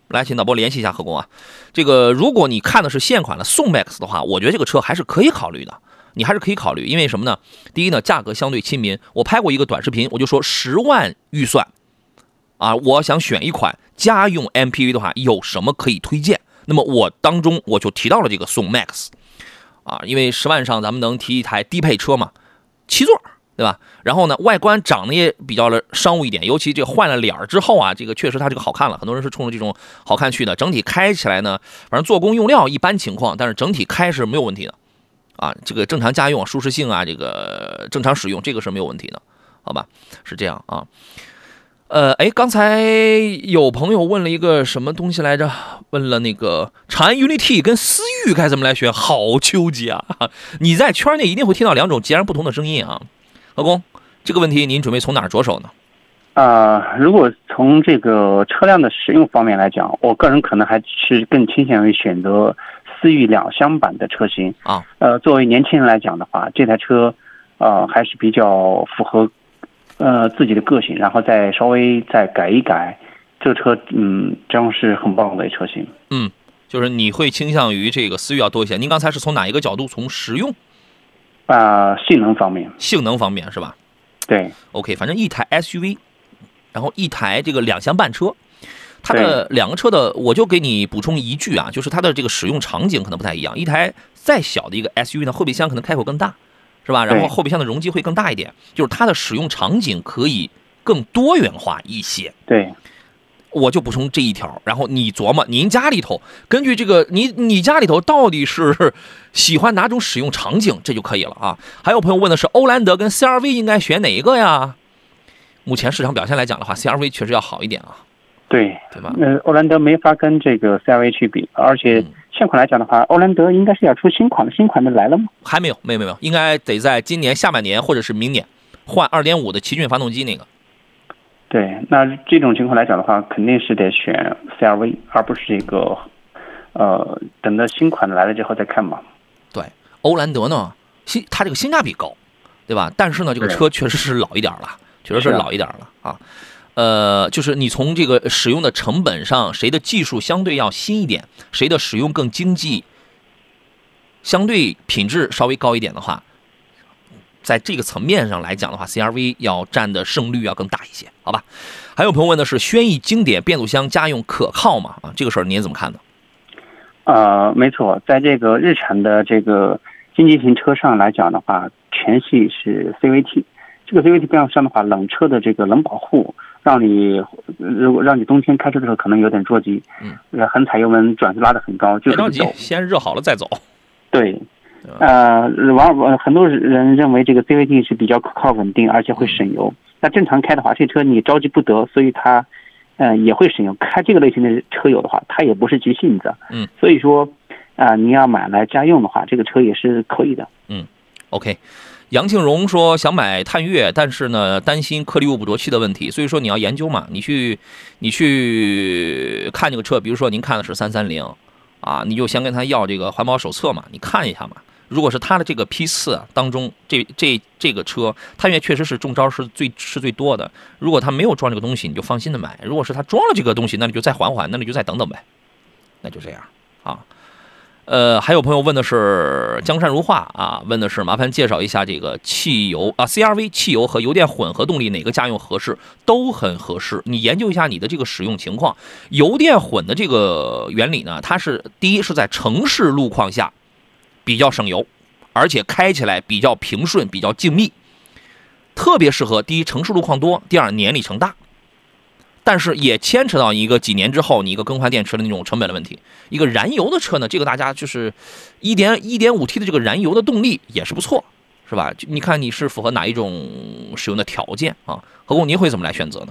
来，请导播联系一下何工啊。这个，如果你看的是现款的宋 MAX 的话，我觉得这个车还是可以考虑的。你还是可以考虑，因为什么呢？第一呢，价格相对亲民。我拍过一个短视频，我就说十万预算啊，我想选一款家用 MPV 的话，有什么可以推荐？那么我当中我就提到了这个宋 MAX 啊，因为十万上咱们能提一台低配车嘛，七座。对吧？然后呢，外观长得也比较的商务一点，尤其这换了脸儿之后啊，这个确实它这个好看了。很多人是冲着这种好看去的。整体开起来呢，反正做工用料一般情况，但是整体开是没有问题的，啊，这个正常家用舒适性啊，这个正常使用，这个是没有问题的，好吧？是这样啊。呃，哎，刚才有朋友问了一个什么东西来着？问了那个长安 UNI-T 跟思域该怎么来选，好纠结啊！[laughs] 你在圈内一定会听到两种截然不同的声音啊。老公，这个问题您准备从哪儿着手呢？啊，如果从这个车辆的使用方面来讲，我个人可能还是更倾向于选择思域两厢版的车型啊。呃，作为年轻人来讲的话，这台车，呃，还是比较符合，呃，自己的个性，然后再稍微再改一改，这个车，嗯，将是很棒的车型。嗯，就是你会倾向于这个思域要多一些。您刚才是从哪一个角度？从实用？啊，性能方面，性能方面是吧？对，OK，反正一台 SUV，然后一台这个两厢半车，它的两个车的，我就给你补充一句啊，就是它的这个使用场景可能不太一样。一台再小的一个 SUV 呢，后备箱可能开口更大，是吧？然后后备箱的容积会更大一点，就是它的使用场景可以更多元化一些。对。我就补充这一条，然后你琢磨，您家里头根据这个，你你家里头到底是 [laughs] 喜欢哪种使用场景，这就可以了啊。还有朋友问的是，欧蓝德跟 CRV 应该选哪一个呀？目前市场表现来讲的话，CRV 确实要好一点啊。对，对吧？那欧蓝德没法跟这个 CRV 去比，而且现款来讲的话，欧蓝德应该是要出新款的，新款的来了吗？还没有，没有，没有，应该得在今年下半年或者是明年换二点五的奇骏发动机那个。对，那这种情况来讲的话，肯定是得选 CRV，而不是这个，呃，等到新款来了之后再看嘛。对，欧蓝德呢，性它这个性价比高，对吧？但是呢，这个车确实是老一点了，确实是老一点了啊。呃，就是你从这个使用的成本上，谁的技术相对要新一点，谁的使用更经济，相对品质稍微高一点的话。在这个层面上来讲的话，CRV 要占的胜率要更大一些，好吧？还有朋友问的是，轩逸经典变速箱家用可靠吗？啊，这个事儿您怎么看呢？呃，没错，在这个日产的这个经济型车上来讲的话，全系是 CVT。这个 CVT 变速箱的话，冷车的这个冷保护，让你如果让你冬天开车的时候可能有点着急，嗯，很踩油门，转速拉得很高，就别着急，先热好了再走。[laughs] 对。呃，往往很多人认为这个 CVT 是比较可靠、稳定，而且会省油。那正常开的话，这车你着急不得，所以它，呃，也会省油。开这个类型的车友的话，它也不是急性子。嗯。所以说，啊，你要买来家用的话，这个车也是可以的。嗯，OK。杨庆荣说想买探岳，但是呢，担心颗粒物捕捉器的问题，所以说你要研究嘛，你去，你去看这个车，比如说您看的是三三零，啊，你就先跟他要这个环保手册嘛，你看一下嘛。如果是他的这个批次当中，这这这个车，探岳确实是中招是最是最多的。如果他没有装这个东西，你就放心的买；如果是他装了这个东西，那你就再缓缓，那你就再等等呗。那就这样啊。呃，还有朋友问的是江山如画啊，问的是麻烦介绍一下这个汽油啊，CRV 汽油和油电混合动力哪个家用合适？都很合适。你研究一下你的这个使用情况。油电混的这个原理呢，它是第一是在城市路况下。比较省油，而且开起来比较平顺，比较静谧，特别适合第一城市路况多，第二年里程大。但是也牵扯到一个几年之后你一个更换电池的那种成本的问题。一个燃油的车呢，这个大家就是一点一点五 T 的这个燃油的动力也是不错，是吧？就你看你是符合哪一种使用的条件啊？何工，您会怎么来选择呢？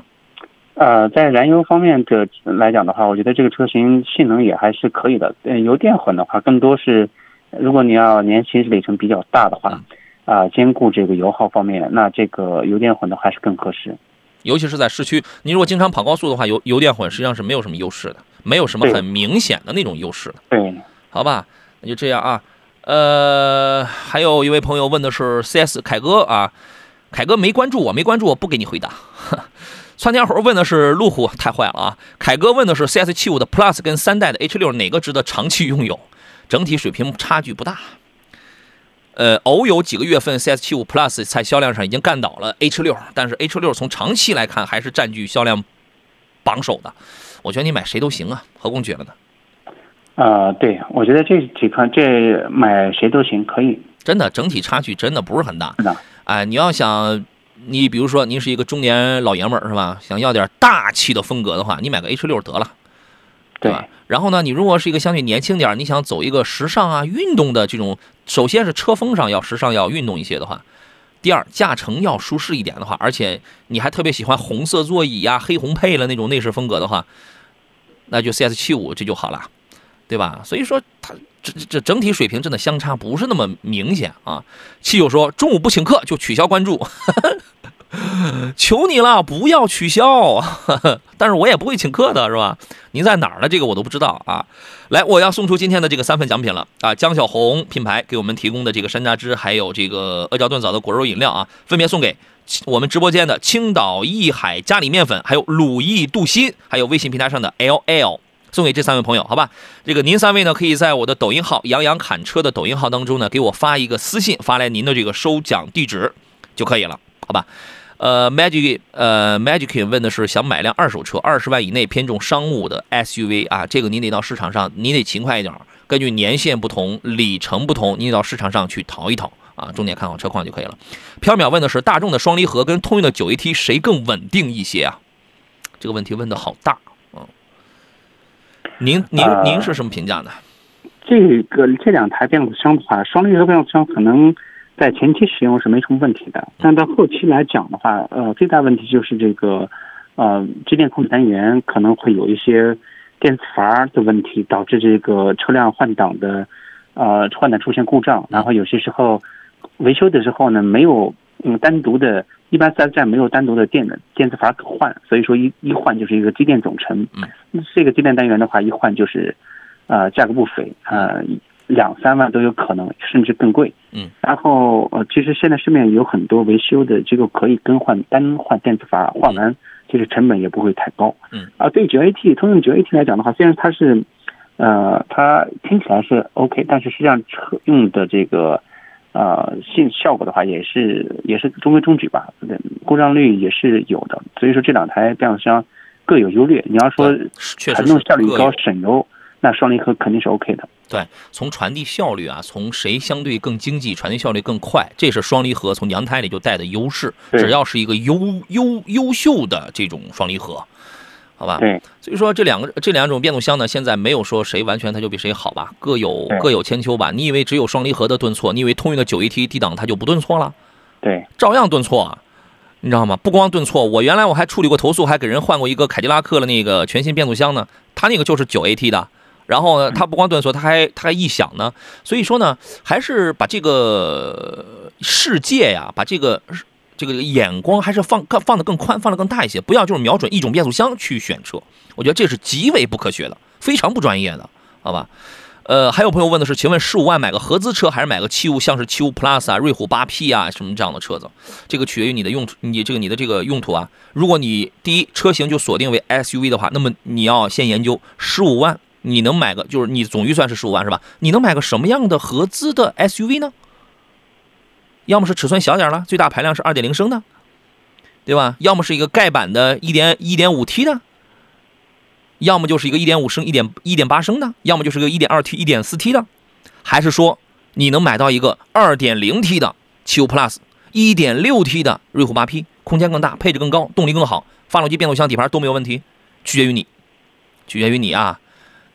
呃，在燃油方面的来讲的话，我觉得这个车型性能也还是可以的。呃，油电混的话，更多是如果你要年行驶里程比较大的话，啊、兼顾这个油耗方面，那这个油电混的还是更合适。尤其是在市区，你如果经常跑高速的话，油油电混实际上是没有什么优势的，没有什么很明显的那种优势的，对，好吧？那就这样啊。呃，还有一位朋友问的是 CS 凯哥啊，凯哥没关注我，没关注我不给你回答。[laughs] 窜天猴问的是路虎，太坏了啊！凯哥问的是 CS 七五的 Plus 跟三代的 H 六哪个值得长期拥有？整体水平差距不大。呃，偶有几个月份 CS 七五 Plus 在销量上已经干倒了 H 六，但是 H 六从长期来看还是占据销量榜首的。我觉得你买谁都行啊，何工觉得呢？呃，对，我觉得这几款这买谁都行，可以。真的整体差距真的不是很大。是的，哎，你要想，你比如说您是一个中年老爷们儿是吧？想要点大气的风格的话，你买个 H 六得了，对吧？然后呢，你如果是一个相对年轻点儿，你想走一个时尚啊、运动的这种，首先是车风上要时尚、要运动一些的话，第二驾乘要舒适一点的话，而且你还特别喜欢红色座椅呀、黑红配了那种内饰风格的话，那就 CS 七五这就好了，对吧？所以说它这这这整体水平真的相差不是那么明显啊。七九说中午不请客就取消关注，[laughs] 求你了，不要取消。[laughs] 但是我也不会请客的，是吧？您在哪儿呢？这个我都不知道啊。来，我要送出今天的这个三份奖品了啊！江小红品牌给我们提供的这个山楂汁，还有这个阿胶炖枣的果肉饮料啊，分别送给我们直播间的青岛益海嘉里面粉，还有鲁艺镀锌，还有微信平台上的 LL。送给这三位朋友，好吧？这个您三位呢，可以在我的抖音号“杨洋侃车”的抖音号当中呢，给我发一个私信，发来您的这个收奖地址就可以了，好吧？呃，Magic 呃 Magic 问的是想买辆二手车，二十万以内偏重商务的 SUV 啊，这个您得到市场上，你得勤快一点儿，根据年限不同、里程不同，你得到市场上去淘一淘啊，重点看好车况就可以了。飘渺问的是大众的双离合跟通用的九 AT 谁更稳定一些啊？这个问题问的好大嗯！您您呃您是什么评价呢？这个这两台变速箱的话，双离合变速箱可能在前期使用是没什么问题的，但到后期来讲的话，呃，最大问题就是这个呃机电控制单元可能会有一些电磁阀的问题，导致这个车辆换挡的呃换挡出现故障，然后有些时候维修的时候呢没有嗯单独的，一般四 S 站没有单独的电的电磁阀可换，所以说一一换就是一个机电总成，嗯，这个机电单元的话一换就是。呃，价格不菲，呃，两三万都有可能，甚至更贵。嗯，然后呃，其实现在市面有很多维修的机构可以更换单换电磁阀，换完其实成本也不会太高。嗯，啊，对九 AT 通用九 AT 来讲的话，虽然它是，呃，它听起来是 OK，但是实际上车用的这个呃性效果的话，也是也是中规中矩吧，故障率也是有的。所以说这两台变速箱各有优劣。你要说传动效率高、省油，那双离合肯定是 OK 的。对，从传递效率啊，从谁相对更经济，传递效率更快，这是双离合从娘胎里就带的优势。对只要是一个优优优秀的这种双离合，好吧？对，所以说这两个这两种变速箱呢，现在没有说谁完全它就比谁好吧，各有各有千秋吧。你以为只有双离合的顿挫，你以为通用的九 AT 低档它就不顿挫了？对，照样顿挫啊，你知道吗？不光顿挫，我原来我还处理过投诉，还给人换过一个凯迪拉克的那个全新变速箱呢，它那个就是九 AT 的。然后呢，它不光顿挫，它还它还异响呢。所以说呢，还是把这个世界呀，把这个这个眼光还是放更放得更宽，放得更大一些，不要就是瞄准一种变速箱去选车。我觉得这是极为不科学的，非常不专业的，好吧？呃，还有朋友问的是，请问十五万买个合资车还是买个七五，像是七五 Plus 啊、瑞虎八 P 啊什么这样的车子？这个取决于你的用途，你这个你的这个用途啊。如果你第一车型就锁定为 SUV 的话，那么你要先研究十五万你能买个，就是你总预算是十五万是吧？你能买个什么样的合资的 SUV 呢？要么是尺寸小点了，最大排量是二点零升的，对吧？要么是一个盖板的一点一点五 T 的，要么就是一个一点五升、一点一点八升的，要么就是个一点二 T、一点四 T 的，还是说你能买到一个二点零 T 的七五 Plus，1.6T 的瑞虎 8P，空间更大，配置更高，动力更好，发动机、变速箱、底盘都没有问题，取决于你，取决于你啊。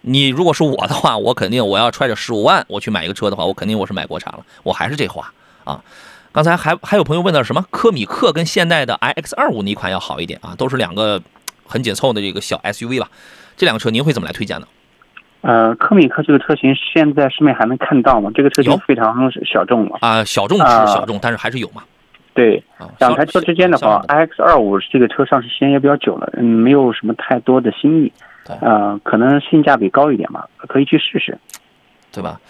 你如果是我的话，我肯定我要揣着十五万我去买一个车的话，我肯定我是买国产了，我还是这话啊。刚才还还有朋友问到什么科米克跟现代的 iX 二五哪款要好一点啊？都是两个很紧凑的这个小 SUV 吧。这两个车您会怎么来推荐呢？呃，科米克这个车型现在市面还能看到吗？这个车型非常小众了。啊，小众是啊小众，但是还是有嘛。对，啊，两台车之间的话，iX 二五这个车上市时间也比较久了，嗯，没有什么太多的新意。对呃，可能性价比高一点吧，可以去试试。对吧？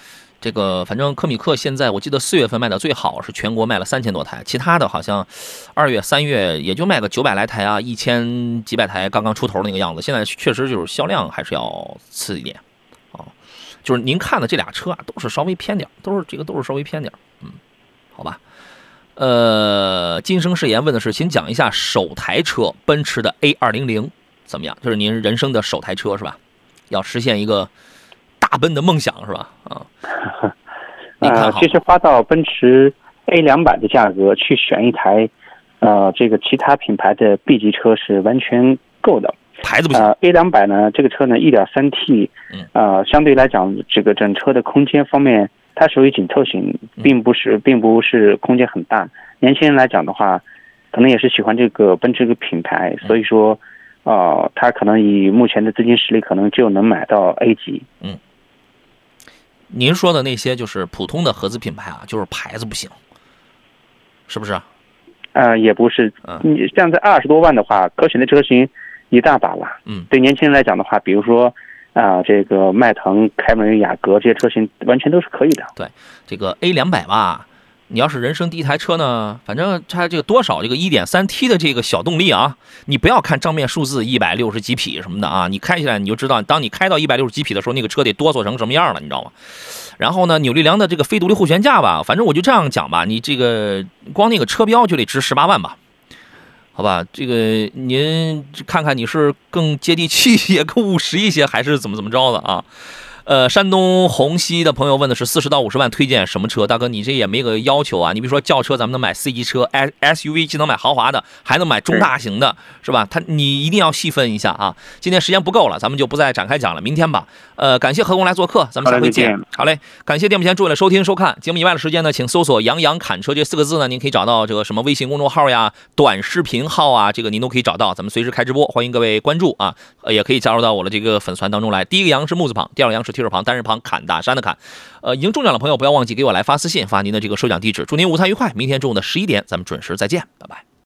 这个反正科米克现在我记得四月份卖的最好，是全国卖了三千多台，其他的好像二月、三月也就卖个九百来台啊，一千几百台刚刚出头那个样子。现在确实就是销量还是要次一点啊。就是您看的这俩车啊，都是稍微偏点儿，都是这个都是稍微偏点儿，嗯，好吧。呃，今生誓言问的是，请讲一下首台车奔驰的 A 二零零怎么样？就是您人生的首台车是吧？要实现一个大奔的梦想是吧？啊，[laughs] 您看呃，其实花到奔驰 A 两百的价格去选一台，呃，这个其他品牌的 B 级车是完全够的。牌子不行，呃，A 两百呢，这个车呢，一点三 T，嗯呃，相对来讲，这个整车的空间方面，它属于紧凑型，嗯并不是，并不是空间很大。年轻人来讲的话，可能也是喜欢这个奔驰这个品牌，嗯所以说，呃，他可能以目前的资金实力，可能就能买到 A 级。嗯您说的那些就是普通的合资品牌啊，就是牌子不行，是不是？呃，也不是嗯，你像在二十多万的话，可选的车型一大把了。嗯，对年轻人来讲的话，比如说啊、这个迈腾、凯美瑞、雅阁这些车型，完全都是可以的。对这个 A 两百吧，你要是人生第一台车呢，反正它这个多少这个一点三 T 的这个小动力啊，你不要看账面数字一百六十几匹什么的啊，你开起来你就知道，当你开到一百六十几匹的时候，那个车得哆嗦成什么样了，你知道吗？然后呢，扭力梁的这个非独立后悬架吧，反正我就这样讲吧，你这个光那个车标就得值十八万吧。好吧，这个您看看你是更接地气一些、更务实一些，还是怎么怎么着的啊？呃，山东虹西的朋友问的是四十到五十万推荐什么车？大哥，你这也没个要求啊。你比如说轿车，咱们能买 C 级车，S SUV 既能买豪华的，还能买中大型的，是吧？他你一定要细分一下啊。今天时间不够了，咱们就不再展开讲了，明天吧。呃，感谢何工来做客，咱们下回见好嘞再见。好嘞，感谢电幕前诸位的收听收看。节目以外的时间呢，请搜索“杨洋侃车”这四个字呢，您可以找到这个什么微信公众号呀、短视频号啊，这个您都可以找到。咱们随时开直播，欢迎各位关注啊，呃，也可以加入到我的这个粉丝团当中来。第一个杨是木字旁，第二个杨是提手旁，单人旁，侃大山的侃。呃，已经中奖的朋友不要忘记给我来发私信，发您的这个收奖地址。祝您午餐愉快，明天中午的十一点咱们准时再见，拜拜。